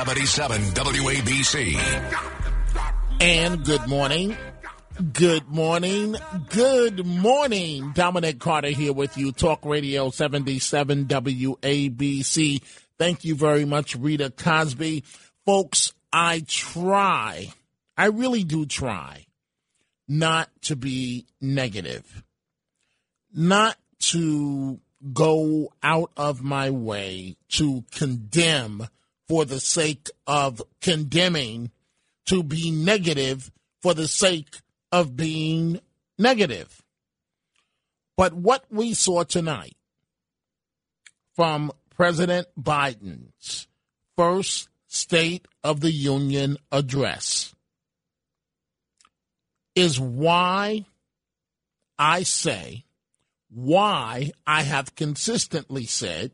77 WABC. And good morning. Good morning. Good morning. Dominic Carter here with you, Talk Radio 77 WABC. Thank you very much, Rita Cosby. Folks, I try, I really do try not to be negative, not to go out of my way to condemn for the sake of condemning, to be negative for the sake of being negative. But what we saw tonight from President Biden's first State of the Union address is why I say, why I have consistently said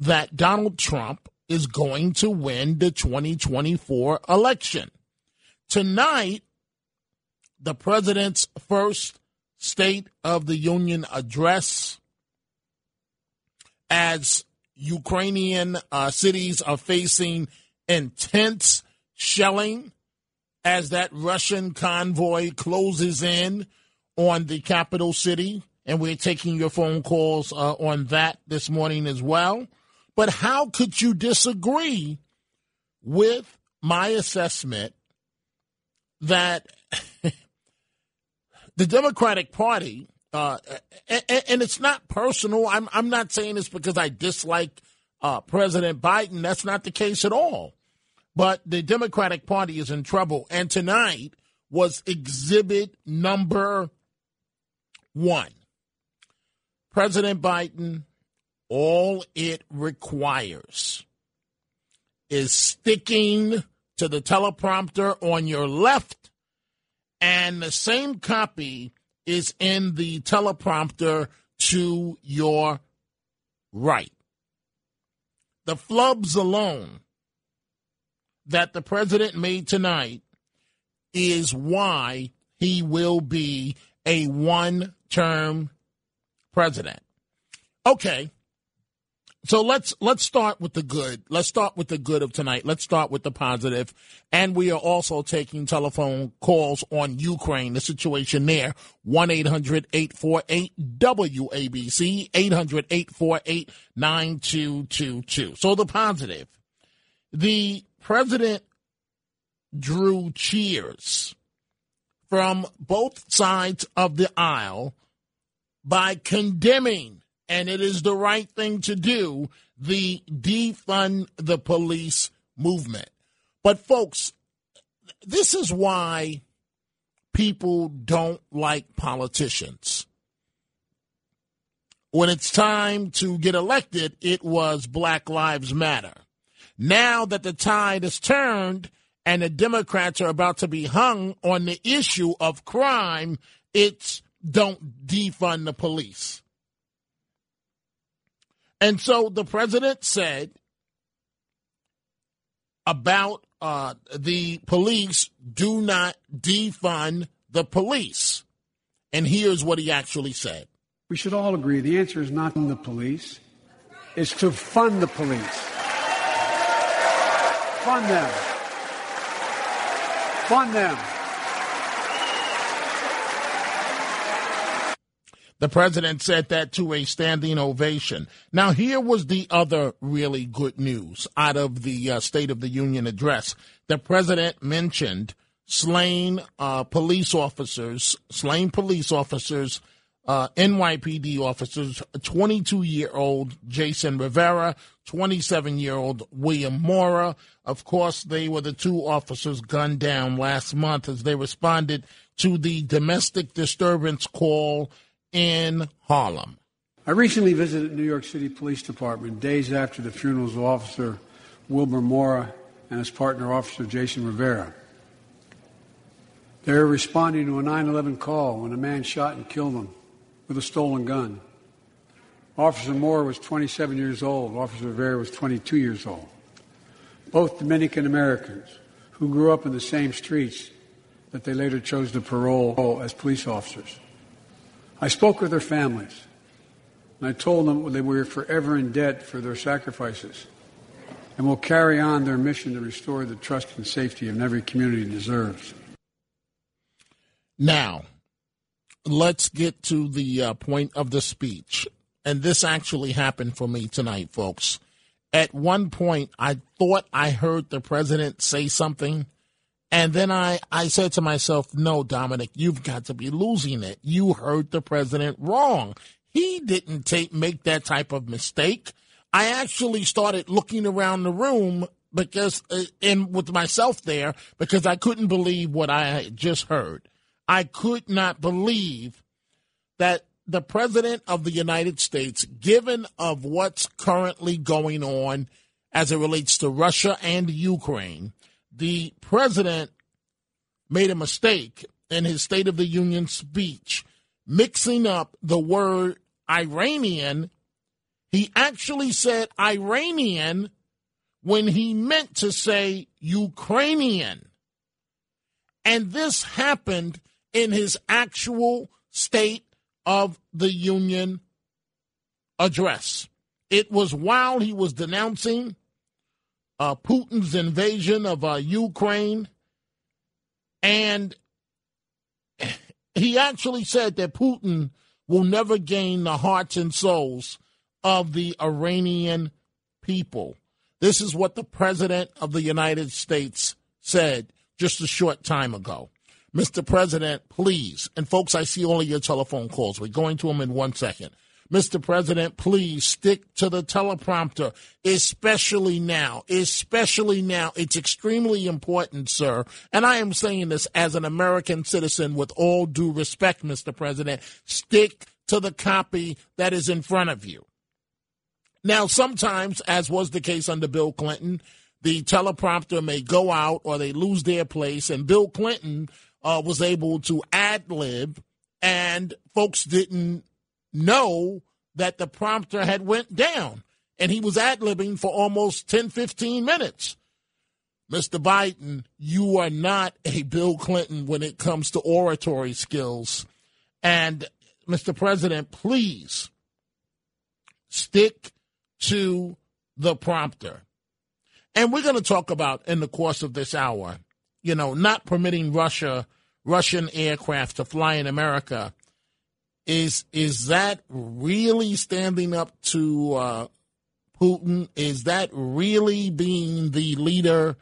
that Donald Trump is going to win the 2024 election. Tonight, the president's first State of the Union address as Ukrainian uh, cities are facing intense shelling as that Russian convoy closes in on the capital city. And we're taking your phone calls uh, on that this morning as well. But how could you disagree with my assessment that the Democratic Party, uh, and, and, it's not personal. I'm I'm not saying this because I dislike uh, President Biden. That's not the case at all. But the Democratic Party is in trouble, and tonight was exhibit number one. President Biden, all it requires is sticking to the teleprompter on your left and the same copy is in the teleprompter to your right. The flubs alone that the president made tonight is why he will be a one term president. Okay, so let's let's start with the good. Let's start with the good of tonight. Let's start with the positive. And we are also taking telephone calls on Ukraine, the situation there. 1-800-848-WABC, 800-848-9222. So the positive. The president drew cheers from both sides of the aisle by condemning and it is the right thing to do, the defund the police movement. But, folks, this is why people don't like politicians. When it's time to get elected, it was Black Lives Matter. Now that the tide has turned and the Democrats are about to be hung on the issue of crime, it's don't defund the police. And so the president said about uh, the police do not defund the police. And here's what he actually said. We should all agree the answer is not in the police, it's to fund the police. Fund them. Fund them. The president said that to a standing ovation. Now, here was the other really good news out of the uh, State of the Union address. The president mentioned slain uh, police officers, slain police officers, uh, NYPD officers, 22 year old Jason Rivera, 27 year old William Mora. Of course, they were the two officers gunned down last month as they responded to the domestic disturbance call in Harlem. I recently visited New York City Police Department days after the funerals of Officer Wilbert Mora and his partner, Officer Jason Rivera. They were responding to a 9 11 call when a man shot and killed them with a stolen gun. Officer Moore was 27 years old. Officer Rivera was 22 years old. Both Dominican Americans who grew up in the same streets that they later chose to parole as police officers. I spoke with their families, and I told them they were forever in debt for their sacrifices and will carry on their mission to restore the trust and safety of every community deserves. Now, let's get to the uh, point of the speech. And this actually happened for me tonight, folks. At one point, I thought I heard the president say something. And then I, I said to myself, no, Dominic, you've got to be losing it. You heard the president wrong. He didn't take, make that type of mistake. I actually started looking around the room because, uh, in with myself there, because I couldn't believe what I had just heard. I could not believe that the president of the United States, given of what's currently going on as it relates to Russia and Ukraine, the president made a mistake in his State of the Union speech, mixing up the word Iranian. He actually said Iranian when he meant to say Ukrainian. And this happened in his actual State of the Union address. It was while he was denouncing uh, Putin's invasion of uh, Ukraine, and he actually said that Putin will never gain the hearts and souls of the Iranian people. This is what the President of the United States said just a short time ago. Mr. President, please, and folks, I see only your telephone calls. We're going to them in one second. Mr. President, please stick to the teleprompter, especially now. Especially now. It's extremely important, sir. And I am saying this as an American citizen with all due respect, Mr. President. Stick to the copy that is in front of you. Now, sometimes, as was the case under Bill Clinton, the teleprompter may go out or they lose their place, and Bill Clinton uh, was able to ad lib, and folks didn't know that the prompter had went down, and he was ad libbing for almost 10, 15 minutes. Mr. Biden, you are not a Bill Clinton when it comes to oratory skills. And Mr. President, please stick to the prompter. And we're going to talk about in the course of this hour you know, not permitting Russia Russian aircraft to fly in America. Is is that really standing up to uh, Putin? Is that really being the leader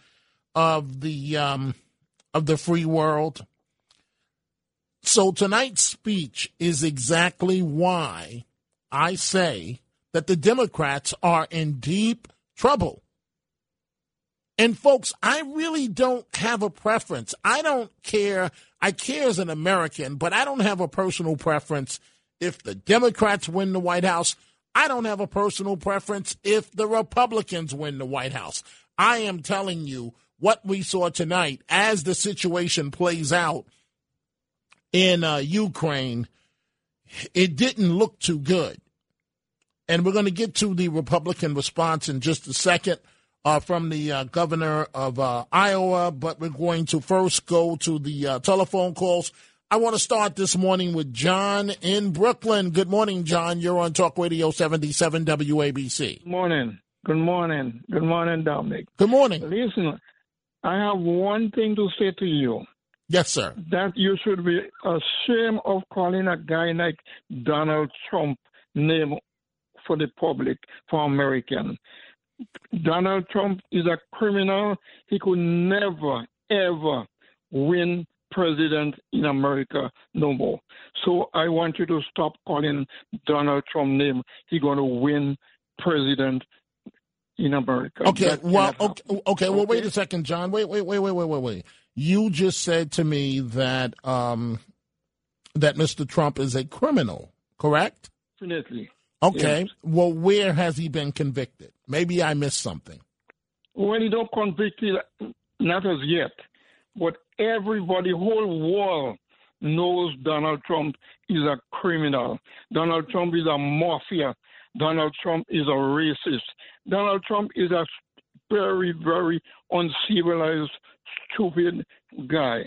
of the um, of the free world? So tonight's speech is exactly why I say that the Democrats are in deep trouble. And folks, I really don't have a preference. I don't care. I care as an American, but I don't have a personal preference if the Democrats win the White House. I don't have a personal preference if the Republicans win the White House. I am telling you what we saw tonight as the situation plays out in uh, Ukraine. It didn't look too good. And we're going to get to the Republican response in just a second uh, from the uh, governor of uh, Iowa, but we're going to first go to the uh, telephone calls. I want to start this morning with John in Brooklyn. Good morning, John. You're on Talk Radio 77 WABC. Good morning. Good morning. Good morning, Dominic. Good morning. Listen, I have one thing to say to you. Yes, sir. That you should be ashamed of calling a guy like Donald Trump name for the public, for American. Donald Trump is a criminal. He could never, ever win president in America no more. So I want you to stop calling Donald Trump name. He's going to win president in America. Okay, that well, okay, okay, okay, well, wait a second, John. Wait, wait, wait, wait, wait, wait, wait. You just said to me that um, that Mr. Trump is a criminal, correct? Definitely. Okay. Yes. Well, where has he been convicted? Maybe I missed something. Well, he don't convicted, not as yet, but everybody, whole world knows Donald Trump is a criminal. Donald Trump is a mafia. Donald Trump is a racist. Donald Trump is a very, very uncivilized, stupid guy.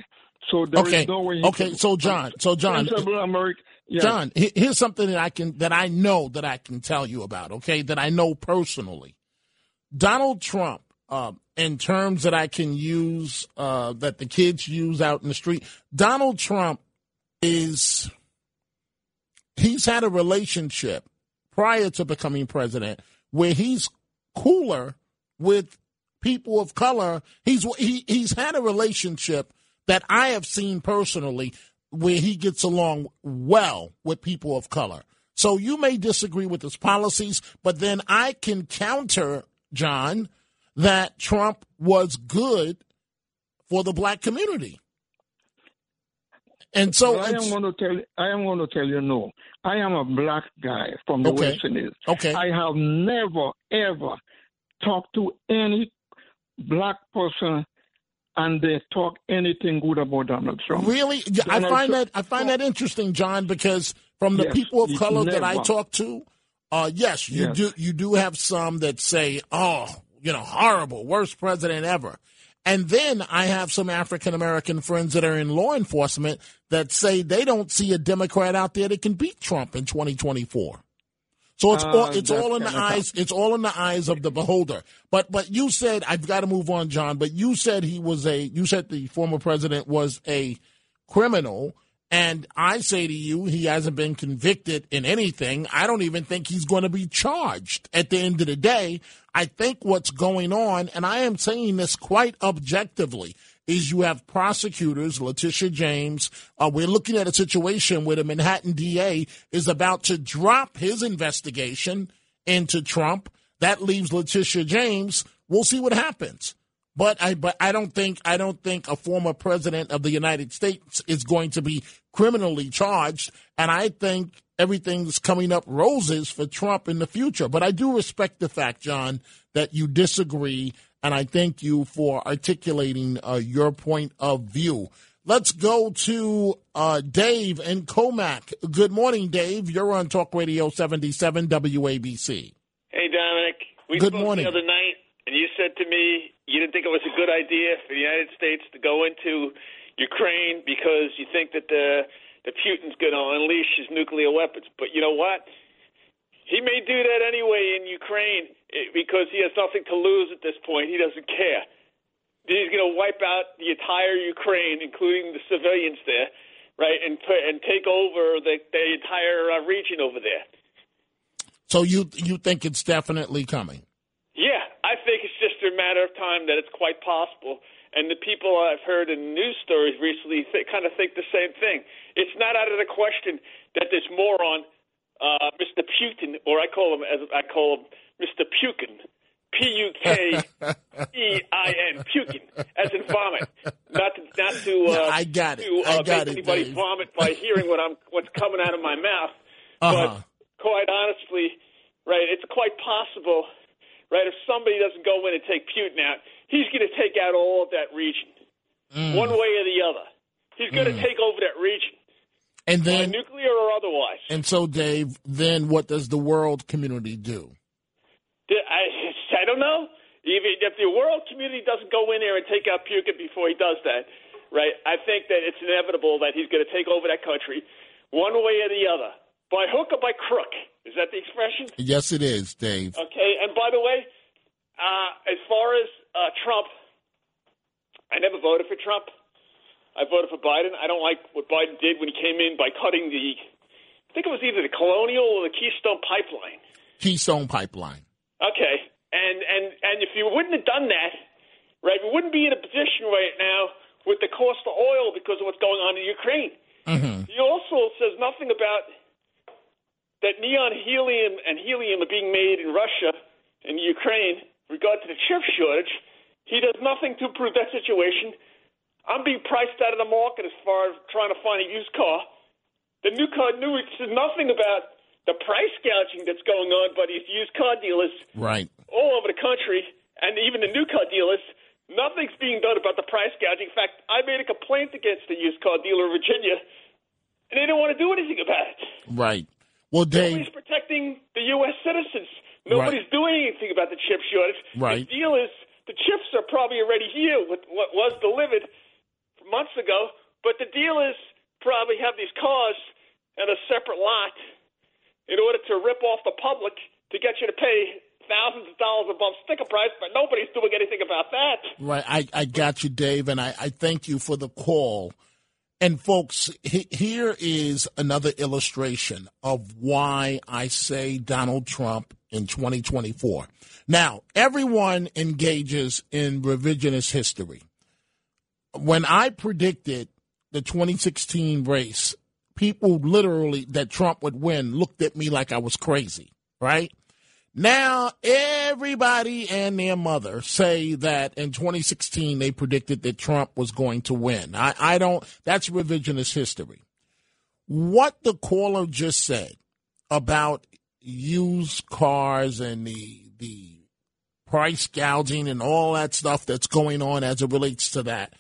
So there okay. is no way. okay. So John. So John. Yeah. John. Here's something that I can that I know that I can tell you about. Okay, that I know personally. Donald Trump, uh, in terms that I can use, uh, that the kids use out in the street. Donald Trump is. He's had a relationship prior to becoming president where he's cooler with people of color. He's he, he's had a relationship that I have seen personally where he gets along well with people of color. So you may disagree with his policies, but then I can counter, John, that Trump was good for the black community. And so well, I am going to tell I am going to tell you no. I am a black guy from the Okay. West Indies. Okay. I have never ever talked to any black person and they talk anything good about Donald Trump. Really, Yeah, I find Trump- that I find that interesting, John, because from the Yes, people of color that I talk to, uh, yes, you Yes. do you do have some that say, "Oh, you know, horrible, worst president ever," and then I have some African American friends that are in law enforcement that say they don't see a Democrat out there that can beat Trump in 2024. So it's Uh, all it's that's all in the eyes it's all in the eyes of the beholder. But but you said I've got to move on, John. But you said he was a you said the former president was a criminal, and I say to you he hasn't been convicted in anything. I don't even think he's going to be charged. At the end of the day, I think what's going on, and I am saying this quite objectively. Is you have prosecutors, Letitia James. Uh, we're looking at a situation where the Manhattan DA is about to drop his investigation into Trump. That leaves Letitia James. We'll see what happens. But I but I don't think I don't think a former president of the United States is going to be criminally charged. And I think everything's coming up roses for Trump in the future. But I do respect the fact, John, that you disagree, and I thank you for articulating uh, your point of view. Let's go to uh, Dave and Commack. Good morning, Dave. You're on Talk Radio 77 WABC. Hey, Dominic. We Good spoke morning. the other night, and you said to me you didn't think it was a good idea for the United States to go into Ukraine because you think that the the Putin's going to unleash his nuclear weapons. But you know what? He may do that anyway in Ukraine eh, because he has nothing to lose at this point. He doesn't care. He's going to wipe out the entire Ukraine, including the civilians there, right, and and take over the, the entire uh, region over there. So you you think it's definitely coming? Yeah, I think it's just a matter of time that it's quite possible. And the people I've heard in news stories recently th- kind of think the same thing. It's not out of the question that this moron, uh, Mr. Putin, or I call him as I call him Mr. Pukin, P U K E I N, Pukin, as in vomit. Not to, not to uh, I got it. to uh, I got make it, anybody Dave. vomit by hearing what I'm what's coming out of my mouth. Uh-huh. But quite honestly, right, it's quite possible, right, if somebody doesn't go in and take Putin out, he's going to take out all of that region, Mm. one way or the other. He's going to take over that region, And then nuclear or otherwise. and so Dave, then what does the world community do? I, I don't know. Even if the world community doesn't go in there and take out Putin before he does that, right? I think that it's inevitable that he's going to take over that country, one way or the other, by hook or by crook. Is that the expression? Yes, it is, Dave. Okay, and by the way, uh, as far as uh, Trump, I never voted for Trump. I voted for Biden. I don't like what Biden did when he came in by cutting the, I think it was either the Colonial or the Keystone Pipeline. Keystone Pipeline. Okay, and and and if you wouldn't have done that, right, we wouldn't be in a position right now with the cost of oil because of what's going on in Ukraine. Mm-hmm. He also says nothing about that neon helium and helium are being made in Russia and Ukraine. In regard to the chip shortage, he does nothing to improve that situation. I'm being priced out of the market as far as trying to find a used car. The new car news says nothing about the price gouging that's going on by these used car dealers Right. all over the country. and even the new car dealers, nothing's being done about the price gouging. In fact, I made a complaint against the used car dealer in Virginia, and they don't want to do anything about it. Right. Well, Dave. Nobody's protecting the U.S. citizens. Nobody's right. doing anything about the chip shortage. Right. The deal is the chips are probably already here with what was delivered months ago, but the deal is probably have these cars in a separate lot in order to rip off the public to get you to pay thousands of dollars above sticker price, but nobody's doing anything about that. Right. I, I got you, Dave, and I, I thank you for the call. And folks, he, here is another illustration of why I say Donald Trump in 2024. Now, everyone engages in revisionist history. When I predicted the 2016 race, people literally that Trump would win looked at me like I was crazy, right? Now, everybody and their mother say that in 2016 they predicted that Trump was going to win. I, I don't, that's revisionist history. What the caller just said about used cars and the, the price gouging and all that stuff that's going on as it relates to that,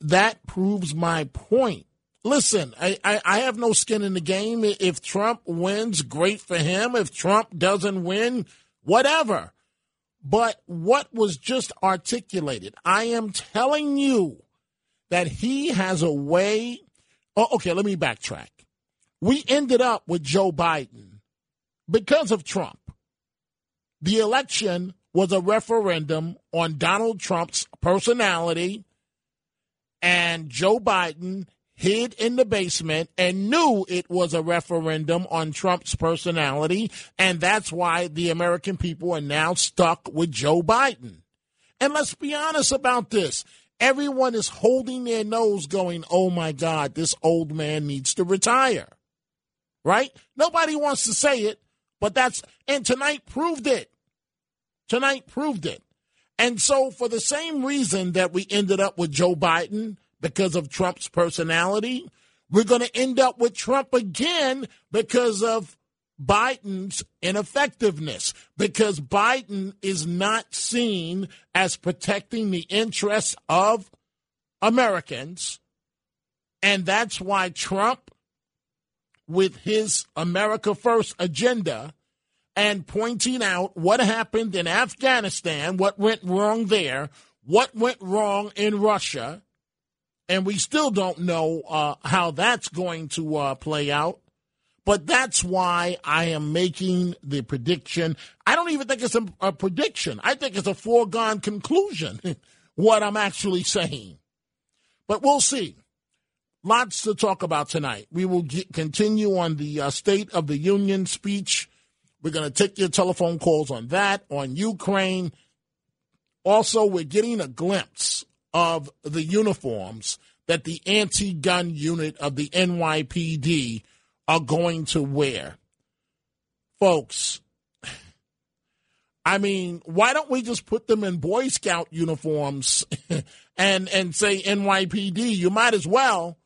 that proves my point listen, I, I, I, have no skin in the game. If Trump wins, great for him. If Trump doesn't win, whatever. But what was just articulated, I am telling you that he has a way. Oh, okay, let me backtrack. We ended up with Joe Biden because of Trump. The election was a referendum on Donald Trump's personality, and Joe Biden hid in the basement and knew it was a referendum on Trump's personality. And that's why the American people are now stuck with Joe Biden. And let's be honest about this. Everyone is holding their nose going, oh my God, this old man needs to retire. Right? Nobody wants to say it, but that's, and tonight proved it. Tonight proved it. And so, for the same reason that we ended up with Joe Biden, because of Trump's personality. We're going to end up with Trump again because of Biden's ineffectiveness, because Biden is not seen as protecting the interests of Americans. And that's why Trump, with his America First agenda, and pointing out what happened in Afghanistan, what went wrong there, what went wrong in Russia, and we still don't know uh, how that's going to uh, play out. But that's why I am making the prediction. I don't even think it's a, a prediction. I think it's a foregone conclusion, what I'm actually saying. But we'll see. Lots to talk about tonight. We will get, continue on the uh, State of the Union speech. We're going to take your telephone calls on that, on Ukraine. Also, we're getting a glimpse of the uniforms that the anti gun unit of the NYPD are going to wear. Folks, I mean, why don't we just put them in Boy Scout uniforms and and say NYPD? You might as well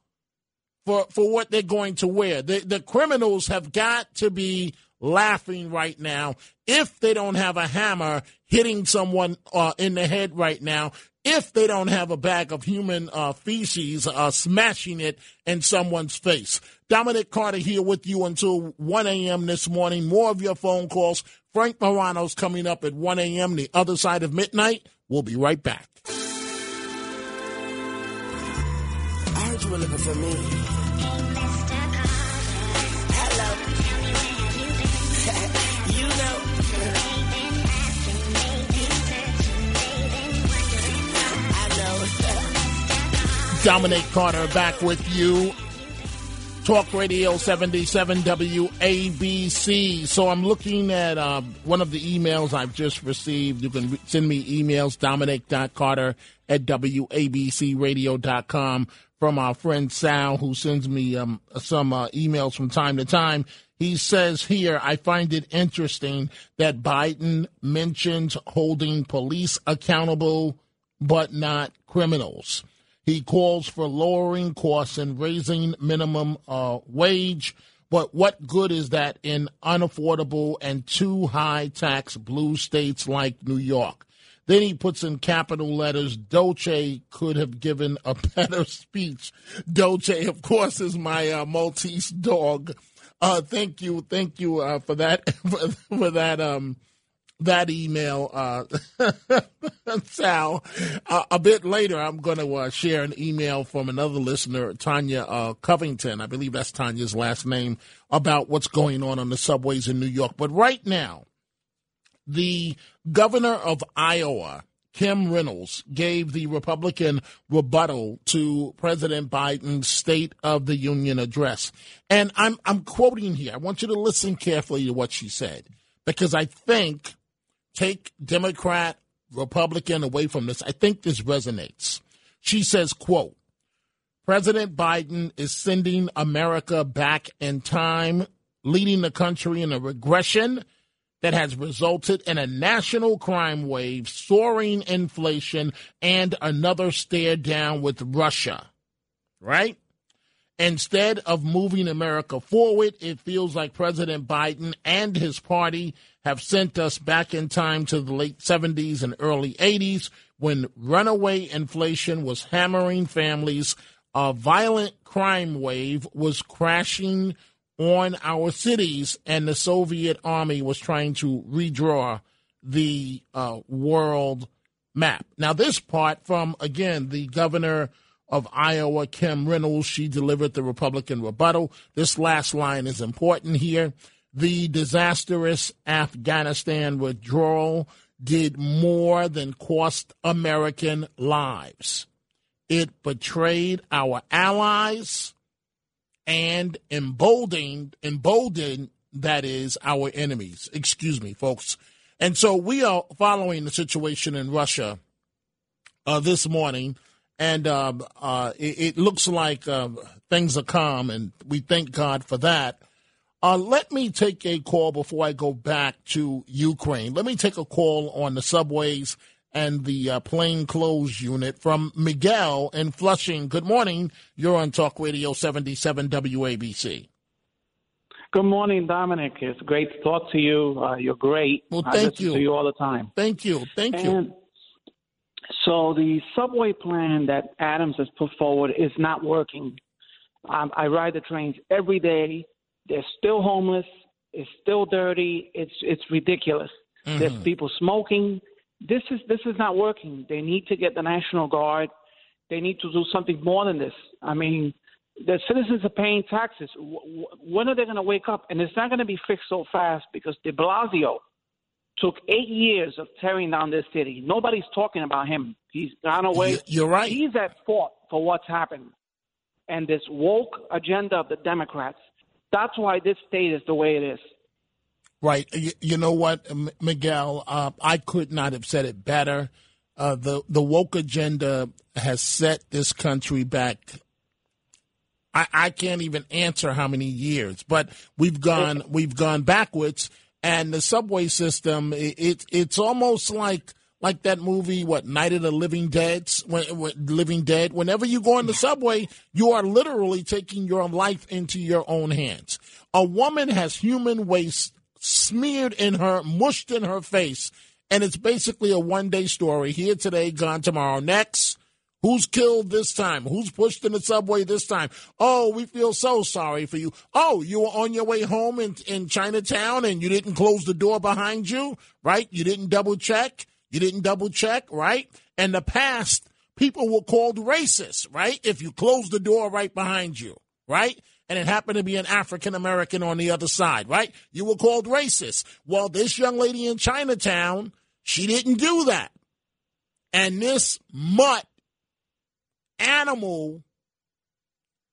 for for what they're going to wear. The the criminals have got to be laughing right now if they don't have a hammer hitting someone uh, in the head right now if they don't have a bag of human uh, feces uh, smashing it in someone's face. Dominic Carter here with you until 1 a.m. this morning. More of your phone calls. Frank Morano's coming up at 1 a.m. The other side of midnight. We'll be right back. I heard you were looking for me. Dominic Carter back with you. Talk Radio 77 WABC. So I'm looking at uh, one of the emails I've just received. You can send me emails, dominic.carter at WABCradio.com from our friend Sal, who sends me um, some uh, emails from time to time. He says here, I find it interesting that Biden mentions holding police accountable, but not criminals. He calls for lowering costs and raising minimum uh, wage. But what good is that in unaffordable and too high tax blue states like New York? Then he puts in capital letters, Dolce could have given a better speech. Dolce, of course, is my uh, Maltese dog. Uh, thank you, thank you uh, for that, for, for that, um, that email, uh, Sal. Uh, a bit later, I'm going to uh, share an email from another listener, Tanya uh, Covington. I believe that's Tanya's last name about what's going on on the subways in New York. But right now, the governor of Iowa, Kim Reynolds, gave the Republican rebuttal to President Biden's State of the Union address. And I'm, I'm quoting here. I want you to listen carefully to what she said because I think take Democrat, Republican away from this. I think this resonates. She says, quote, President Biden is sending America back in time, leading the country in a regression that has resulted in a national crime wave, soaring inflation, and another stare down with Russia. Right? Instead of moving America forward, it feels like President Biden and his party have sent us back in time to the late 70s and early 80s when runaway inflation was hammering families, a violent crime wave was crashing on our cities, and the Soviet army was trying to redraw the uh, world map. Now, this part from, again, the governor of Iowa, Kim Reynolds, she delivered the Republican rebuttal. This last line is important here. The disastrous Afghanistan withdrawal did more than cost American lives. It betrayed our allies and emboldened, emboldened, that is, our enemies. Excuse me, folks. And so we are following the situation in Russia uh, this morning, and uh, uh, it, it, looks like uh, things are calm, and we thank God for that. Uh, let me take a call before I go back to Ukraine. Let me take a call on the subways and the uh, plainclothes unit from Miguel in Flushing. Good morning. You're on Talk Radio 77 WABC. Good morning, Dominic. It's great to talk to you. Uh, you're great. Well, thank I you. To you all the time. Thank you. Thank and you. So the subway plan that Adams has put forward is not working. Um, I ride the trains every day. They're still homeless. It's still dirty. It's it's ridiculous. Mm-hmm. There's people smoking. This is this is not working. They need to get the National Guard. They need to do something more than this. I mean, the citizens are paying taxes. W- when are they going to wake up? And it's not going to be fixed so fast because De Blasio took eight years of tearing down this city. Nobody's talking about him. He's gone away. You're right. He's at fault for what's happened. And this woke agenda of the Democrats that's why this state is the way it is. Right. You, you know what, Miguel? Uh, I could not have said it better. Uh, the the woke agenda has set this country back. I, I can't even answer how many years, but we've gone we've gone backwards. And the subway system, it, it it's almost like like that movie, what Night of the Living Dead, when, when, Living Dead. Whenever you go on the subway, you are literally taking your life into your own hands. A woman has human waste smeared in her, mushed in her face, and it's basically a one day story. Here today, gone tomorrow. Next. Who's killed this time? Who's pushed in the subway this time? Oh, we feel so sorry for you. Oh, you were on your way home in, in Chinatown and you didn't close the door behind you, right? You didn't double check. You didn't double check, right? In the past, people were called racist, right? If you closed the door right behind you, right? And it happened to be an African American on the other side, right? You were called racist. Well, this young lady in Chinatown, she didn't do that. And this mutt animal,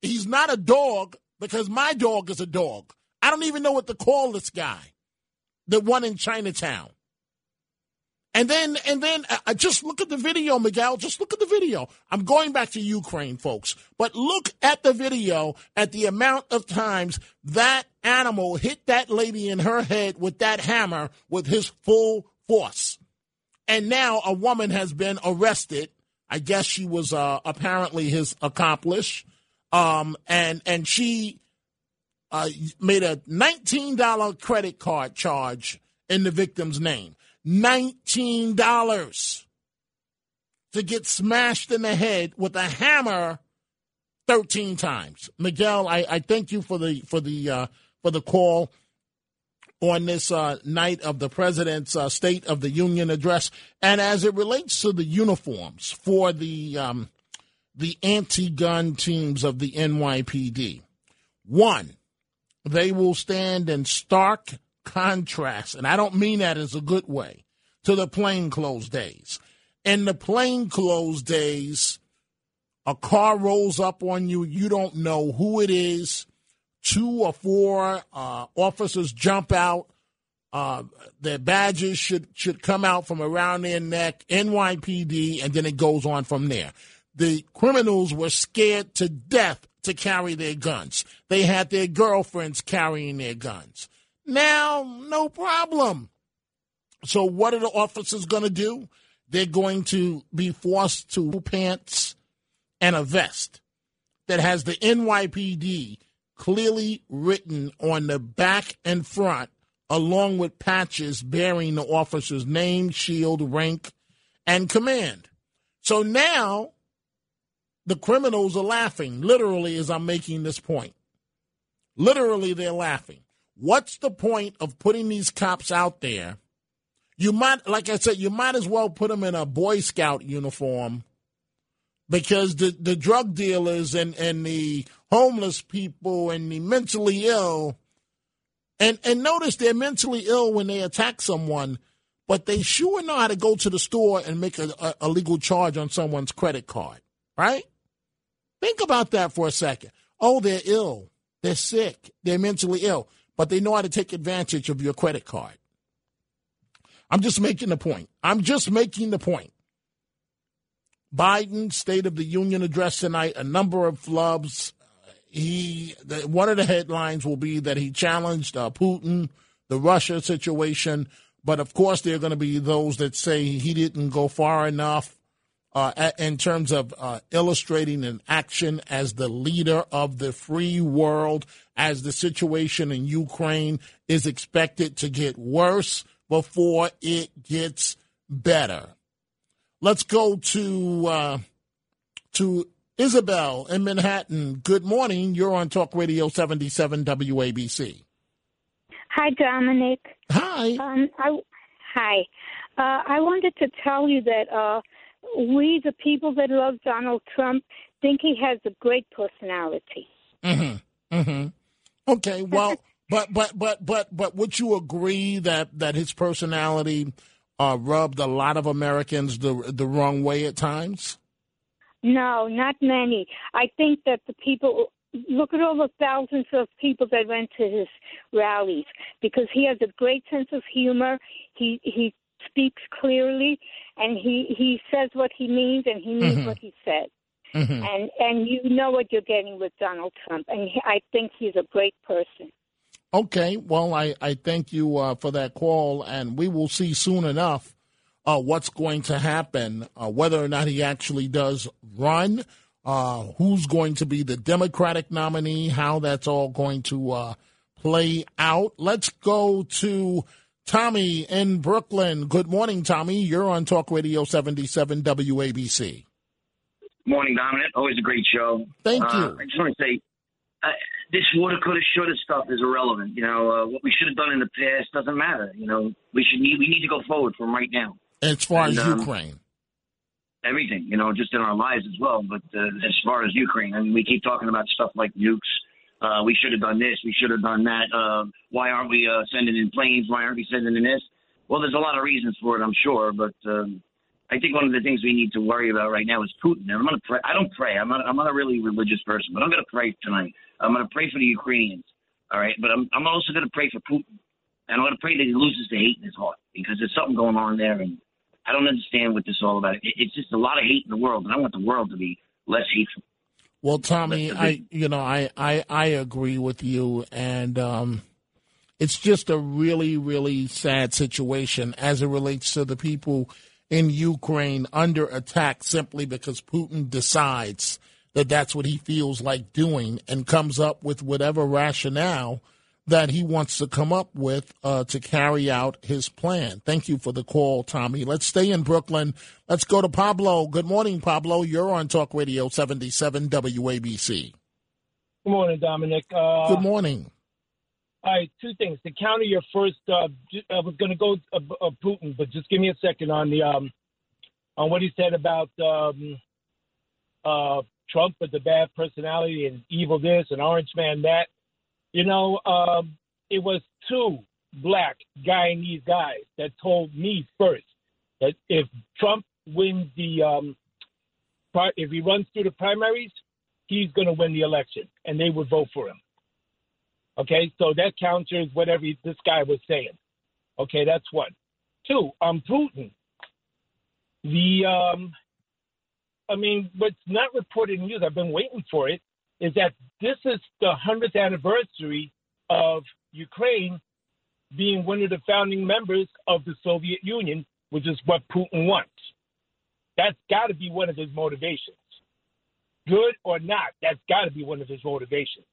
he's not a dog because my dog is a dog. I don't even know what to call this guy, the one in Chinatown. And then, and then, uh, just look at the video, Miguel. Just look at the video. I'm going back to Ukraine, folks, but look at the video at the amount of times that animal hit that lady in her head with that hammer with his full force. And now a woman has been arrested. I guess she was uh, apparently his accomplice, um, and and she uh, made a $19 credit card charge in the victim's name. $19 to get smashed in the head with a hammer 13 times. Miguel, I, I thank you for the for the uh, for the call on this uh, night of the president's uh, State of the Union address, and as it relates to the uniforms for the um, the anti-gun teams of the NYPD, one, they will stand in stark contrast, and I don't mean that as a good way, to the plainclothes days. In the plainclothes days, a car rolls up on you, you don't know who it is two or four uh, officers jump out. Uh, their badges should should come out from around their neck, NYPD, and then it goes on from there. The criminals were scared to death to carry their guns. They had their girlfriends carrying their guns. Now, no problem. So, what are the officers going to do? They're going to be forced to pants and a vest that has the NYPD clearly written on the back and front, along with patches bearing the officer's name, shield, rank, and command. So now the criminals are laughing, literally, as I'm making this point. Literally, they're laughing. What's the point of putting these cops out there? You might, like I said, you might as well put them in a Boy Scout uniform because the, the drug dealers and, and the homeless people and the mentally ill, and, and notice they're mentally ill when they attack someone, but they sure know how to go to the store and make a, a, a legal charge on someone's credit card, right? Think about that for a second. Oh, they're ill. They're sick. They're mentally ill, but they know how to take advantage of your credit card. I'm just making the point. I'm just making the point. Biden's State of the Union address tonight, a number of flubs. He the, one of the headlines will be that he challenged uh, Putin, the Russia situation, but of course there are going to be those that say he didn't go far enough uh, in terms of uh, illustrating an action as the leader of the free world, as the situation in Ukraine is expected to get worse before it gets better. Let's go to uh, to Isabel in Manhattan. Good morning. You're on Talk Radio 77 WABC. Hi, Dominic. Hi. Um, I, hi. Uh, I wanted to tell you that uh, we, the people that love Donald Trump, think he has a great personality. Mm-hmm. Mm-hmm. Okay. Well, but but but but but would you agree that that his personality uh, rubbed a lot of Americans the the wrong way at times? No, not many. I think that the people look at all the thousands of people that went to his rallies because he has a great sense of humor. He he speaks clearly and he he says what he means and he means mm-hmm. what he says. Mm-hmm. And and you know what you're getting with Donald Trump and he, I think he's a great person. Okay, well, I, I thank you uh, for that call, and we will see soon enough uh, what's going to happen, uh, whether or not he actually does run, uh, who's going to be the Democratic nominee, how that's all going to uh, play out. Let's go to Tommy in Brooklyn. Good morning, Tommy. You're on Talk Radio 77 WABC. Morning, Dominic. Always a great show. Thank uh, you. I just want to say this woulda, coulda, shoulda stuff is irrelevant. You know, uh, what we should have done in the past doesn't matter. You know, we should need we need to go forward from right now. As far and, as um, Ukraine, everything. You know, just in our lives as well. But uh, as far as Ukraine, I mean, we keep talking about stuff like nukes. Uh, we should have done this. We should have done that. Uh, why aren't we uh, sending in planes? Why aren't we sending in this? Well, there's a lot of reasons for it, I'm sure, but. Um, I think one of the things we need to worry about right now is Putin. And I'm to pray. I don't pray. I'm not. I'm not a really religious person, but I'm going to pray tonight. I'm going to pray for the Ukrainians. All right, but I'm I'm also going to pray for Putin, and I'm going to pray that he loses the hate in his heart because there's something going on there, and I don't understand what this is all about. It, it's just a lot of hate in the world, and I want the world to be less hateful. Well, Tommy, I you know I I I agree with you, and um, it's just a really really sad situation as it relates to the people in Ukraine under attack simply because Putin decides that that's what he feels like doing and comes up with whatever rationale that he wants to come up with uh, to carry out his plan. Thank you for the call, Tommy. Let's stay in Brooklyn. Let's go to Pablo. Good morning, Pablo. You're on Talk Radio 77 WABC. Good morning, Dominic. Uh, Good morning. All right, two things. To counter your first, uh, I was going to go uh, uh, Putin, but just give me a second on the um, on what he said about um, uh, Trump with the bad personality and evil this and Orange Man that. You know, um, it was two black Guyanese guys that told me first that if Trump wins the um, if he runs through the primaries, he's going to win the election, and they would vote for him. Okay, so that counters whatever this guy was saying. Okay, that's one. Two, on Putin, the um, I mean, what's not reported in news, I've been waiting for it, is that this is the hundredth anniversary of Ukraine being one of the founding members of the Soviet Union, which is what Putin wants. That's got to be one of his motivations. Good or not, that's got to be one of his motivations.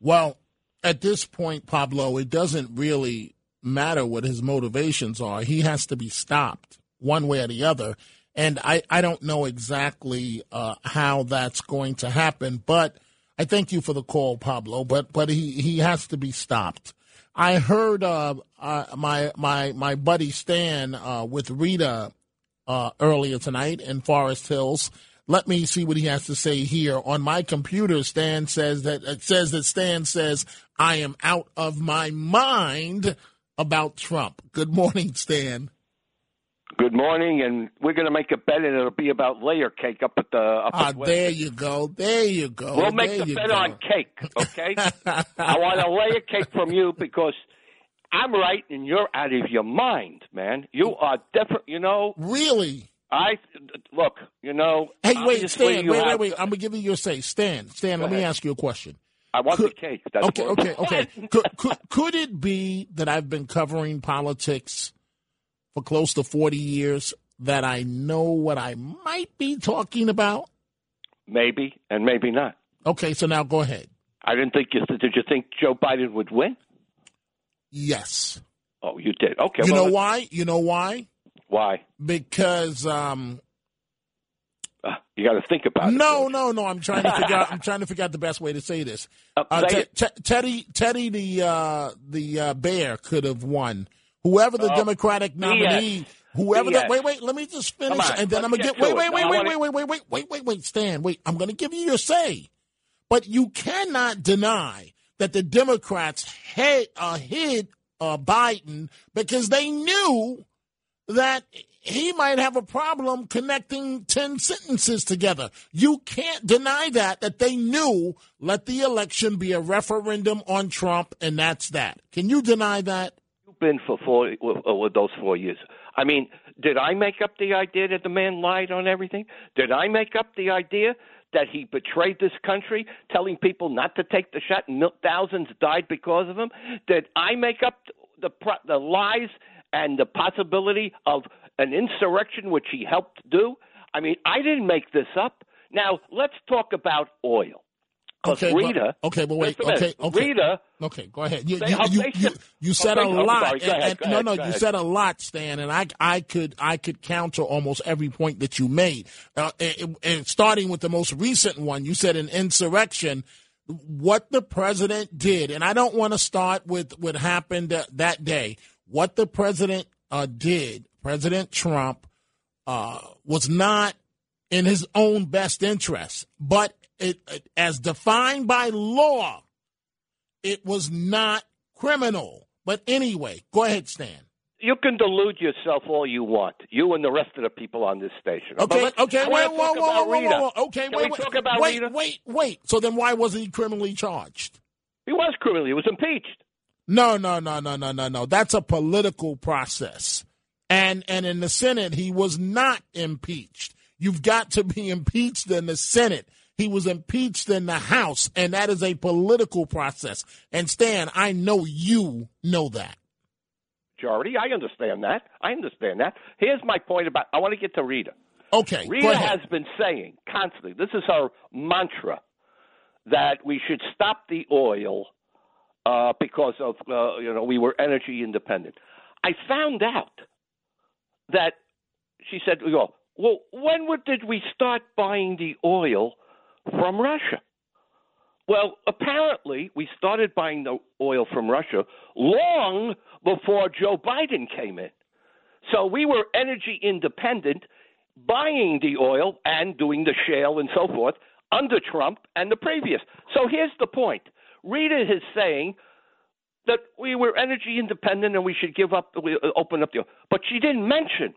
Well, at this point, Pablo, it doesn't really matter what his motivations are. He has to be stopped one way or the other. And I, I don't know exactly uh, how that's going to happen, but I thank you for the call, Pablo. But but he, he has to be stopped. I heard uh, uh, my my my buddy Stan uh, with Rita uh, earlier tonight in Forest Hills. Let me see what he has to say here on my computer. Stan says that it says that Stan says I am out of my mind about Trump. Good morning, Stan. Good morning, and we're going to make a bet, and it'll be about layer cake up at the. Up Ah, at there you go. There you go. We'll make the bet go. on cake, okay? I want a layer cake from you because I'm right, and you're out of your mind, man. You are different. You know. Really? I look. You know. Hey, wait, Stan. Wait, have- wait, wait. I'm gonna give you your say, Stan. Stan, let me ask you a question. I want Could- the cake. That's okay, what- okay, okay. could, could could it be that I've been covering politics for close to forty years that I know what I might be talking about? Maybe and maybe not. Okay, so now go ahead. I didn't think you. Did you think Joe Biden would win? Yes. Oh, you did. Okay. you well, know why? You know why? Why? Because um, Uh, you got to think about it. no, no, no. I'm trying to figure out. I'm trying to figure out the best way to say this. Uh, Uh, Te- Te- Teddy, Teddy, the uh, the uh, bear could have won. Whoever the Oh, Democratic nominee, whoever the wait, wait. Let me just finish, and then I'm gonna get get. Wait, wait, wait, wait, wait, wait, wait, wait, wait, wait, wait. Stan, wait. I'm gonna give you your say, but you cannot deny that the Democrats hid, uh, hid uh, Biden because they knew that he might have a problem connecting 10 sentences together. You can't deny that, that they knew let the election be a referendum on Trump, and that's that. Can you deny that? Been for four with, uh, those four years. I mean, did I make up the idea that the man lied on everything? Did I make up the idea that he betrayed this country, telling people not to take the shot, and thousands died because of him? Did I make up the the lies and the possibility of an insurrection, which he helped do? I mean, I didn't make this up. Now let's talk about oil. Okay, but- Rita, okay, but wait, okay, okay. Rita, Okay, go ahead. You, They- you, you, you, you oh, said a lot. and- ahead, and- go no, no, you ahead. said a lot, Stan, and I, I could, I could counter almost every point that you made. Uh, and, and starting with the most recent one, you said an insurrection. What the president did, and I don't want to start with what happened that day. What the president uh, did, President Trump, uh, was not in his own best interest, but it, it, as defined by law, it was not criminal. But anyway, go ahead, Stan. you can delude yourself all you want, you and the rest of the people on this station. Okay, okay, I wait, wanna whoa, whoa, whoa, whoa, Rita. whoa, whoa. Okay, Can wait, wait, talk about wait, Rita? wait, wait. So then why wasn't he criminally charged? He was criminally. He was impeached. No, no, no, no, no, no, no. That's a political process. And and in the Senate, he was not impeached. You've got to be impeached in the Senate. He was impeached in the House, and that is a political process. And Stan, I know you know that. Majority. I understand that. I understand that. Here's my point about. I want to get to Rita. Okay, Rita has been saying constantly. This is her mantra that we should stop the oil uh, because of uh, you know we were energy independent. I found out that she said, "Well, well when did we start buying the oil from Russia?" Well, apparently we started buying the oil from Russia long before Joe Biden came in. So we were energy independent, buying the oil and doing the shale and so forth under Trump and the previous. So here's the point Rita is saying that we were energy independent and we should give up, uh, open up the, oil. but she didn't mention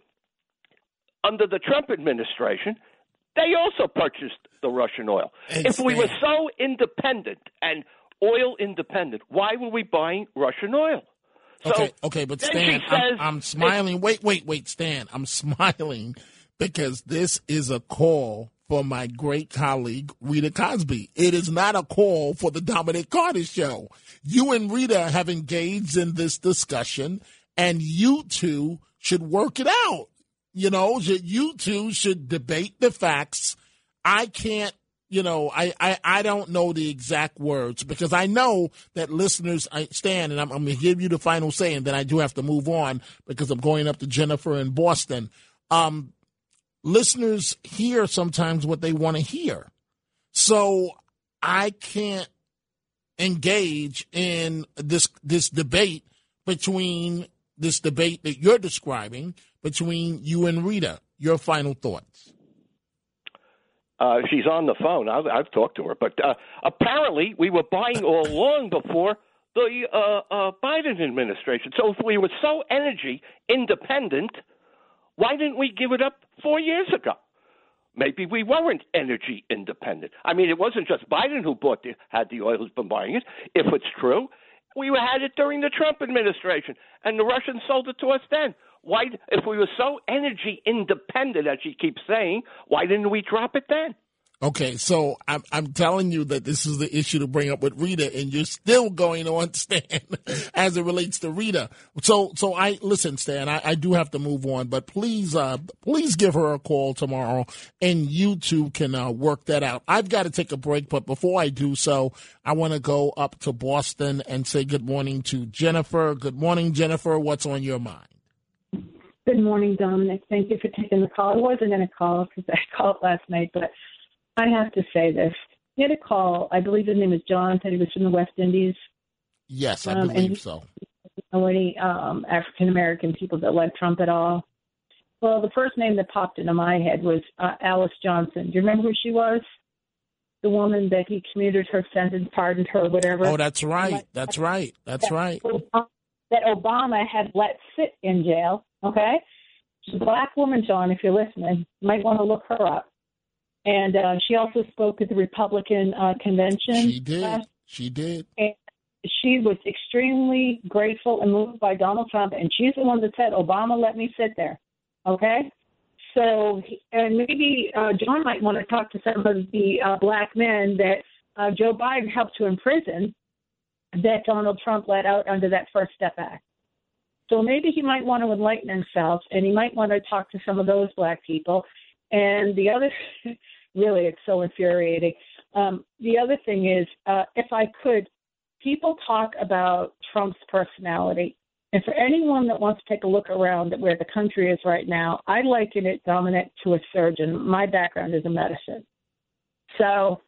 under the Trump administration, they also purchased the Russian oil. And if we were so independent and oil independent, why were we buying Russian oil? So okay, okay, but Stan, I'm, I'm smiling. Wait, wait, wait, Stan. I'm smiling because this is a call for my great colleague Rita Cosby. It is not a call for the Dominic Carter show. You and Rita have engaged in this discussion, and you two should work it out. You know, that you two should debate the facts. I can't you know, I, I, I don't know the exact words because I know that listeners I stand and I'm, I'm going to give you the final say and then I do have to move on because I'm going up to Jennifer in Boston. Um, listeners hear sometimes what they want to hear. So I can't engage in this, this debate between this debate that you're describing between you and Rita. Your final thoughts. Uh, she's on the phone. I've, I've talked to her, but uh, apparently we were buying all along before the uh, uh, Biden administration. So if we were so energy independent, why didn't we give it up four years ago? Maybe we weren't energy independent. I mean, it wasn't just Biden who bought the, had the oil who's been buying it. If it's true, we had it during the Trump administration, and the Russians sold it to us then. Why, if we were so energy independent, as she keeps saying, why didn't we drop it then? Okay, so I'm I'm telling you that this is the issue to bring up with Rita, and you're still going on, Stan, as it relates to Rita. So so I listen, Stan. I, I do have to move on, but please uh please give her a call tomorrow, and you two can uh, work that out. I've got to take a break, but before I do so, I want to go up to Boston and say good morning to Jennifer. Good morning, Jennifer. What's on your mind? Good morning, Dominic. Thank you for taking the call. I wasn't going to call because I called last night, but I have to say this. He had a call. I believe his name was John. Said he was from the West Indies. Yes, I Um, believe he- so. Know any um, African American people that like Trump at all? Well, the first name that popped into my head was uh, Alice Johnson. Do you remember who she was? The woman that he commuted her sentence, pardoned her, whatever. Oh, that's right. That's right. That's right. that Obama had let sit in jail. Okay, she's a black woman, John. If you're listening, you might want to look her up. And uh, she also spoke at the Republican uh, convention. She did. last- She did. and she was extremely grateful and moved by Donald Trump, and she's the one that said, "Obama, let me sit there." Okay. So, and maybe uh, John might want to talk to some of the uh, black men that uh, Joe Biden helped to imprison that Donald Trump let out under that First Step Act. So maybe he might want to enlighten himself, and he might want to talk to some of those black people. And the other, really, it's so infuriating. Um, the other thing is, uh, if I could, people talk about Trump's personality. And for anyone that wants to take a look around at where the country is right now, I liken it, Dominic, to a surgeon. My background is in medicine. So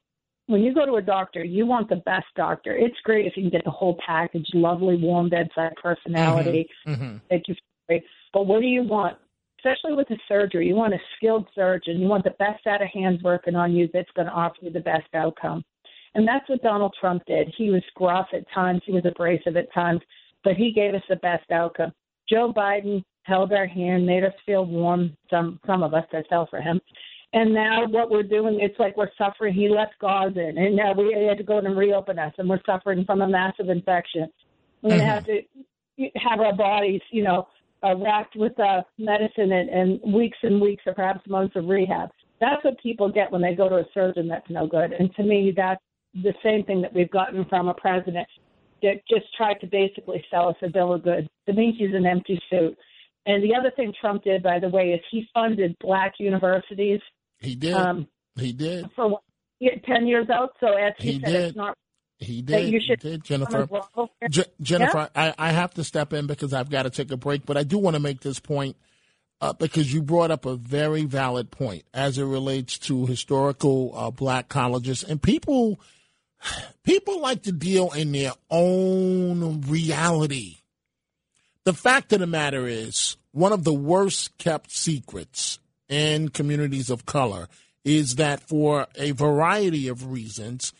when you go to a doctor, you want the best doctor. It's great if you can get the whole package, lovely, warm bedside personality, Mm-hmm. make you feel great. But what do you want? Especially with the surgery, you want a skilled surgeon. You want the best set of hands working on you that's going to offer you the best outcome. And that's what Donald Trump did. He was gruff at times, he was abrasive at times, but he gave us the best outcome. Joe Biden held our hand, made us feel warm, some some of us that fell for him. And now what we're doing, it's like we're suffering. He left gauze in, and now we had to go in and reopen us, and we're suffering from a massive infection. We Mm-hmm. have to have our bodies, you know, uh, wrapped with uh, medicine and, and weeks and weeks or perhaps months of rehab. That's what people get when they go to a surgeon that's no good. And to me, that's the same thing that we've gotten from a president that just tried to basically sell us a bill of goods. To me, he's an empty suit. And the other thing Trump did, by the way, is he funded black universities He did. um, he did. for what, 10 years out. So as he, He said, did. it's not He did. you He did, Jennifer. Je- Jennifer, Yeah. I, I have to step in because I've got to take a break, but I do want to make this point uh, because you brought up a very valid point as it relates to historical uh, black colleges and people. People like to deal in their own reality. The fact of the matter is, one of the worst kept secrets in communities of color is that for a variety of reasons,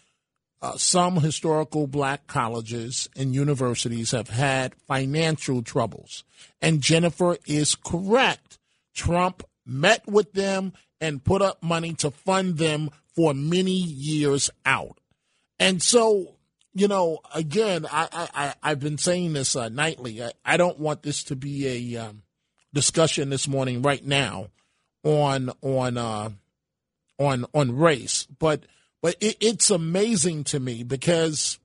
uh, some historical black colleges and universities have had financial troubles. And Jennifer is correct. Trump met with them and put up money to fund them for many years out. And so, you know, again, I, I, I've been saying this uh, nightly. I, I don't want this to be a um, discussion this morning right now on on uh, on on race, but but it, it's amazing to me because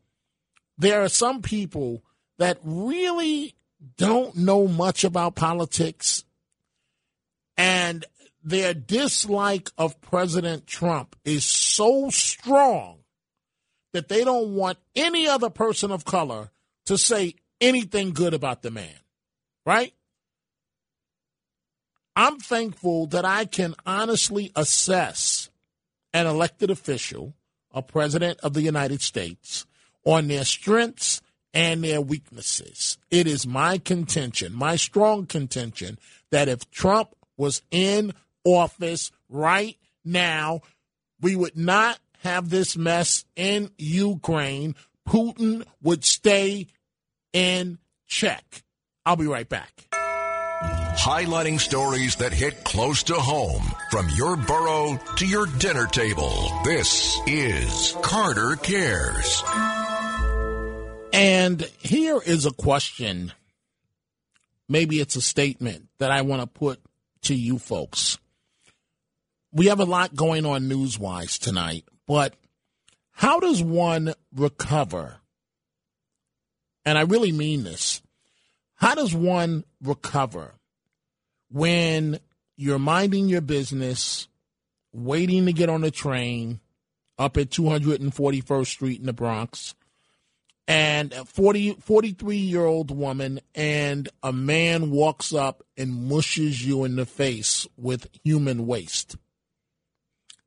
there are some people that really don't know much about politics, and their dislike of President Trump is so strong that they don't want any other person of color to say anything good about the man, right? I'm thankful that I can honestly assess an elected official, a president of the United States, on their strengths and their weaknesses. It is my contention, my strong contention, that if Trump was in office right now, we would not have this mess in Ukraine. Putin would stay in check. I'll be right back. Highlighting stories that hit close to home from your borough to your dinner table. This is Carter Cares. And here is a question. Maybe it's a statement that I want to put to you folks. We have a lot going on newswise tonight, but how does one recover? And I really mean this. How does one recover when you're minding your business, waiting to get on a train up at 241st Street in the Bronx, and a 40, 43 year old woman and a man walks up and mushes you in the face with human waste?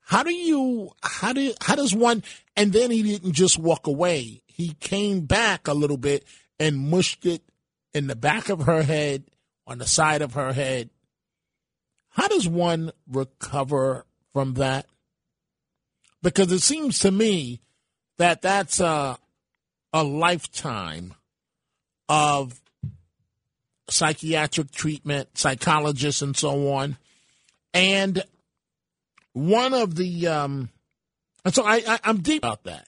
How do you how do how does one and then he didn't just walk away. He came back a little bit and mushed it in the back of her head, on the side of her head. How does one recover from that? Because it seems to me that that's a a lifetime of psychiatric treatment, psychologists, and so on. And one of the um, and so I, I I'm deep about that.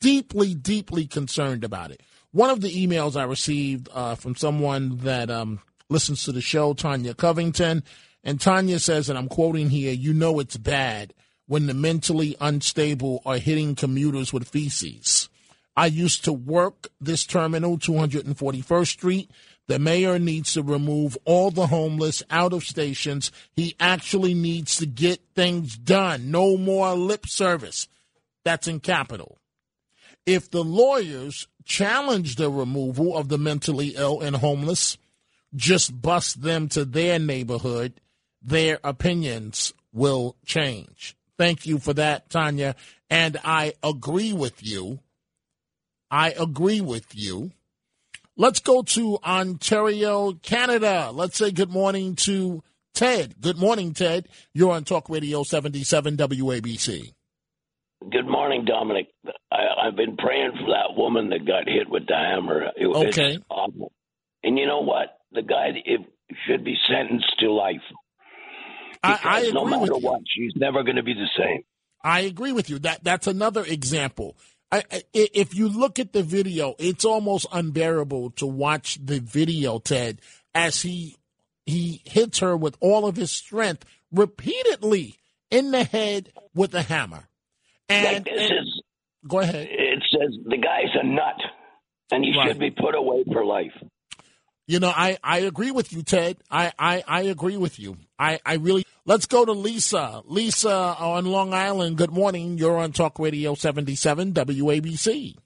Deeply, deeply concerned about it. One of the emails I received uh, from someone that um, listens to the show, Tanya Covington, and Tanya says, and I'm quoting here, you know it's bad when the mentally unstable are hitting commuters with feces. I used to work this terminal, 241st Street. The mayor needs to remove all the homeless out of stations. He actually needs to get things done. No more lip service. That's in capital. If the lawyers challenge the removal of the mentally ill and homeless, just bust them to their neighborhood, their opinions will change. Thank you for that, Tanya. And I agree with you. I agree with you. Let's go to Ontario, Canada. Let's say good morning to Ted. Good morning, Ted. You're on Talk Radio 77 WABC. Good morning, Dominic. I, I've been praying for that woman that got hit with the hammer. It, was Okay. awful. And you know what? The guy it, should be sentenced to life. I, I Because no agree matter with you. what, she's never going to be the same. I agree with you. That that's another example. I, I, if you look at the video, it's almost unbearable to watch the video, Ted, as he he hits her with all of his strength repeatedly in the head with a hammer. like And, this and- is, go ahead. it says the guy's a nut, and he Right. should be put away for life. You know, I, I agree with you, Ted. I, I, I agree with you. I, I really Let's go to Lisa. Lisa on Long Island. Good morning. You're on Talk Radio 77 WABC.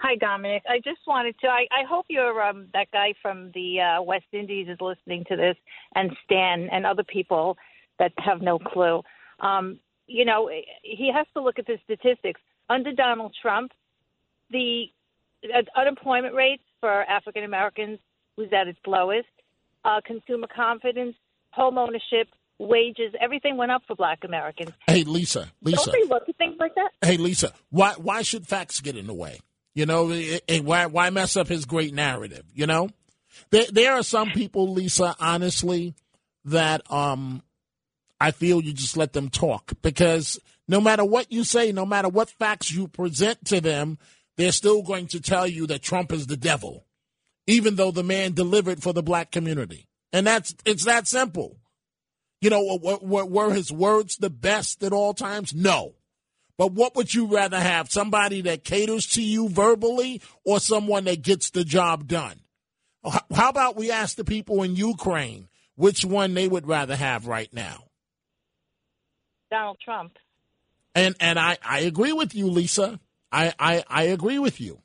Hi, Dominic. I just wanted to. I, I hope you're um, that guy from the uh, West Indies is listening to this, and Stan and other people that have no clue. Um, you know, he has to look at the statistics. Under Donald Trump, the uh, unemployment rates for African Americans was at its lowest. Uh, consumer confidence, home ownership, wages, everything went up for Black Americans. Hey, Lisa. Lisa. Don't they look at things like that? Hey, Lisa. Why why should facts get in the way? You know, and why why mess up his great narrative? You know, there there are some people, Lisa, honestly, that um, I feel you just let them talk because no matter what you say, no matter what facts you present to them, they're still going to tell you that Trump is the devil, even though the man delivered for the black community, and that's it's that simple. You know, were, were his words the best at all times? No. But what would you rather have? Somebody that caters to you verbally or someone that gets the job done? How about we ask the people in Ukraine which one they would rather have right now? Donald Trump. And and I, I agree with you, Lisa. I, I, I agree with you.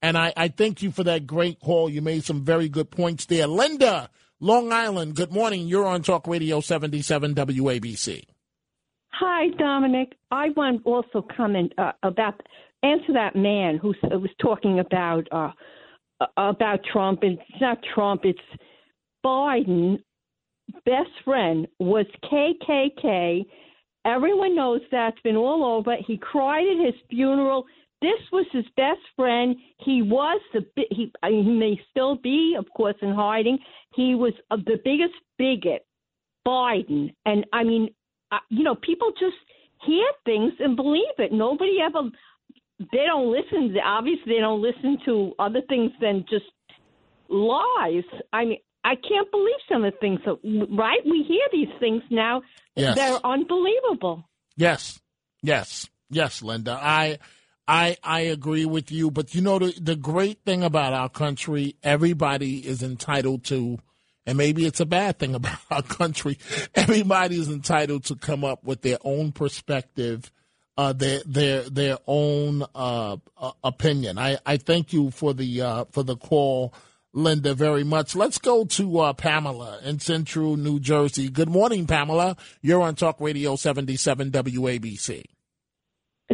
And I, I thank you for that great call. You made some very good points there. Linda, Long Island, good morning. You're on Talk Radio 77 WABC. Hi, Dominic. I want to also comment uh, about answer that man who was talking about uh, about Trump. It's not Trump. It's Biden. Best friend was KKK. Everyone knows that's been all over. He cried at his funeral. This was his best friend. He was the he. He may still be, of course, in hiding. He was uh, the biggest bigot, Biden. And I mean, uh, you know, people just hear things and believe it. Nobody ever, they don't listen. Obviously, they don't listen to other things than just lies. I mean, I can't believe some of the things. So, right? We hear these things now. Yes. They're unbelievable. Yes, yes, yes, Linda. I. I I agree with you, but you know the the great thing about our country, everybody is entitled to and maybe it's a bad thing about our country. Everybody is entitled to come up with their own perspective, uh, their their their own uh, uh, opinion. I, I thank you for the uh, for the call, Linda, very much. Let's go to uh, Pamela in Central New Jersey. Good morning, Pamela. You're on Talk Radio 77 WABC.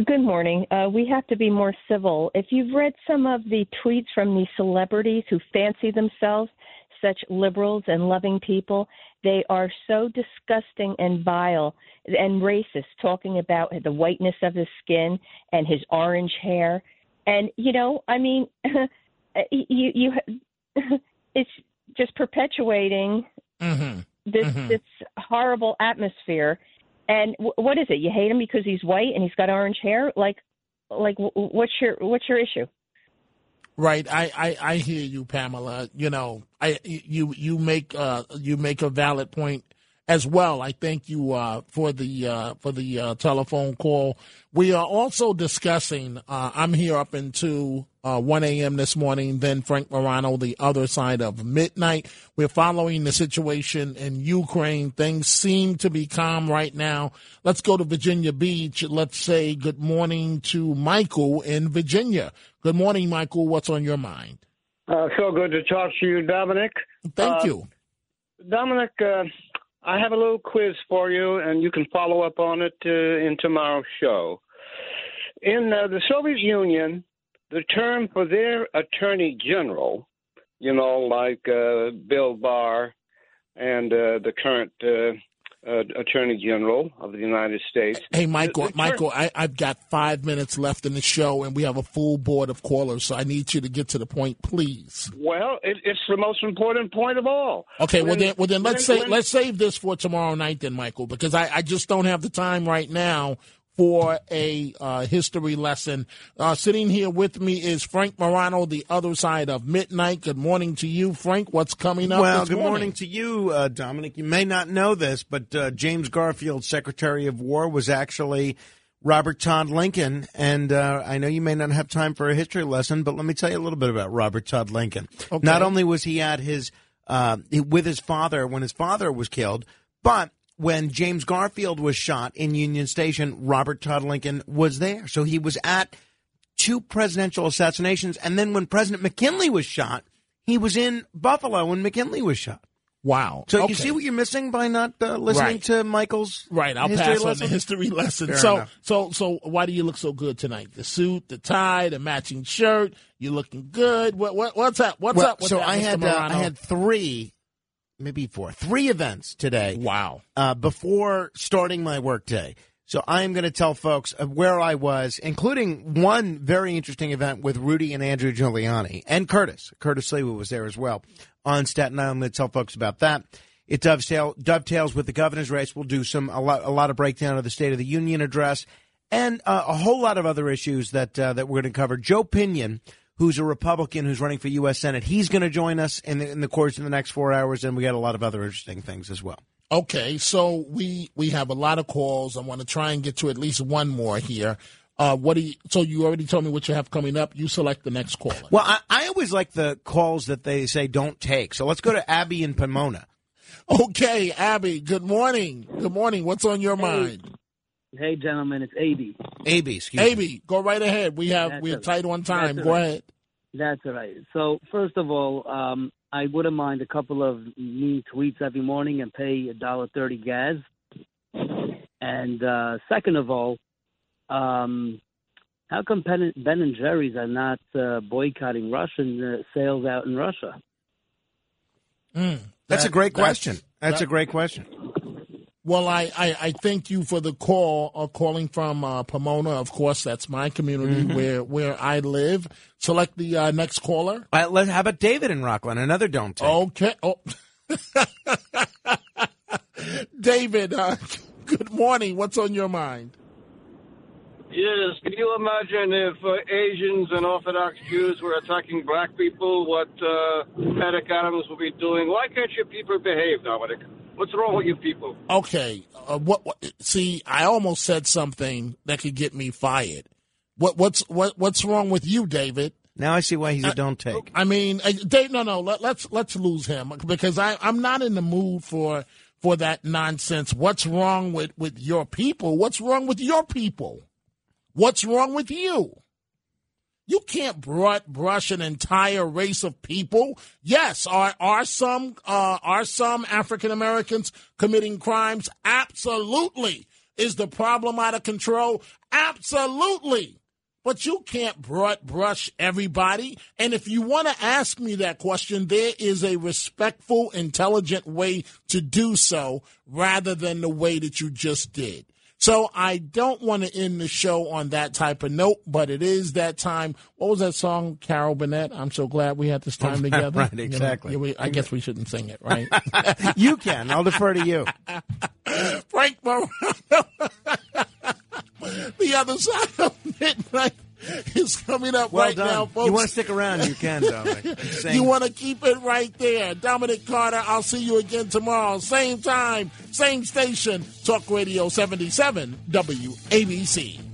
Good morning. Uh, we have to be more civil. If you've read some of the tweets from these celebrities who fancy themselves such liberals and loving people. They are so disgusting and vile and racist, talking about the whiteness of his skin and his orange hair. And you know, I mean, you you it's just perpetuating mm-hmm. this mm-hmm. this horrible atmosphere. And w- what is it? You hate him because he's white and he's got orange hair? Like, like what's your what's your issue? Right, I, I, I hear you, Pamela. You know, I you you make uh, you make a valid point as well. I thank you uh, for the uh, for the uh, telephone call. We are also discussing. Uh, I'm here up until uh, 1 a.m. this morning. Then Frank Morano, the other side of midnight. We're following the situation in Ukraine. Things seem to be calm right now. Let's go to Virginia Beach. Let's say good morning to Michael in Virginia. Good morning, Michael. What's on your mind? Uh, so good to talk to you, Dominic. Thank you. Dominic, I have a little quiz for you, and you can follow up on it uh, in tomorrow's show. In uh, the Soviet Union, the term for their attorney general, you know, like uh, Bill Barr and uh, the current uh, Attorney General of the United States. Hey, Michael, the, Michael, I, have got five minutes left in the show, and we have a full board of callers, so I need you to get to the point, please. Well, it, it's the most important point of all. Okay, when, well then, well then let's when, say when, let's save this for tomorrow night, then, Michael, because I, I just don't have the time right now for a uh, history lesson. Uh, sitting here with me is Frank Morano, the other side of midnight. Good morning to you, Frank. What's coming up? Well, good morning? morning? to you, uh, Dominic. You may not know this, but uh, James Garfield, Secretary of War, was actually Robert Todd Lincoln. And uh, I know you may not have time for a history lesson, but let me tell you a little bit about Robert Todd Lincoln. Okay. Not only was he at his uh, with his father when his father was killed, but when James Garfield was shot in Union Station, Robert Todd Lincoln was there. So he was at two presidential assassinations. And then when President McKinley was shot, he was in Buffalo when McKinley was shot. Wow. So Okay. you see what you're missing by not uh, listening Right. to Michael's Right, I'll pass on lesson? the history lesson. Fair so, enough. so, so, why do you look so good tonight? The suit, the tie, the matching shirt. You're looking good. What, what, what's up? What's Well, up with so I had uh, I had three, maybe four, three events today. Wow! Uh, before starting my workday, so I am going to tell folks where I was, including one very interesting event with Rudy and Andrew Giuliani and Curtis. Curtis Sliwa was there as well on Staten Island. I'm going to tell folks about that. It dovetail, dovetails with the governor's race. We'll do some a lot a lot of breakdown of the State of the Union address and uh, a whole lot of other issues that uh, that we're going to cover. Joe Pinion, who's a Republican who's running for U.S. Senate, he's going to join us in the, in the course of the next four hours, and we got a lot of other interesting things as well. Okay, so we we have a lot of calls. I want to try and get to at least one more here. Uh, what do you? So you already told me what you have coming up. You select the next caller. Well, I, I always like the calls that they say don't take. So let's go to Abby in Pomona. Okay, Abby. Good morning. Good morning. What's on your mind? Hey, gentlemen, it's AB. AB, excuse me. AB, go right ahead. We have That's we're all tight on time. That's Go all right. ahead. That's all right. So, first of all, um, I wouldn't mind a couple of mean tweets every morning and pay a dollar thirty gas. And uh, second of all, um, how come Ben, ben and Jerry's are not uh, boycotting Russian uh, sales out in Russia? Mm, That's that- a great question. That's that- a great question. Well, I, I, I thank you for the call, uh, calling from uh, Pomona. Of course, that's my community Mhm. where where I live. Select the uh, next caller. Uh, let, how about David in Rockland? Another don't take. Okay. Oh. David, uh, good morning. What's on your mind? Yes, can you imagine if uh, Asians and Orthodox Jews were attacking black people, what uh, Eric Adams would be doing? Why can't you people behave, Dominic? What's wrong with you people? Okay. Uh, what, what? See, I almost said something that could get me fired. What? What's what? What's wrong with you, David? Now I see why he's a don't take. I mean, uh, Dave, no, no. Let, let's let's lose him because I I'm not in the mood for for that nonsense. What's wrong with with your people? What's wrong with your people? What's wrong with you? You can't br- brush an entire race of people. Yes, are are some uh, are some African Americans committing crimes? Absolutely. Is the problem out of control? Absolutely. But you can't br- brush everybody. And if you want to ask me that question, there is a respectful, intelligent way to do so rather than the way that you just did. So I don't want to end the show on that type of note, but it is that time. What was that song, Carol Burnett? I'm so glad we had this oh, time together. Right, You know, exactly. we- I guess we shouldn't sing it, right? you can. I'll defer to you. Frank Morano. the other side of midnight is coming up Well right done. now, folks. You want to stick around? You can, Dominic. You want to keep it right there. Dominic Carter, I'll see you again tomorrow. Same time, same station. Talk Radio 77, WABC.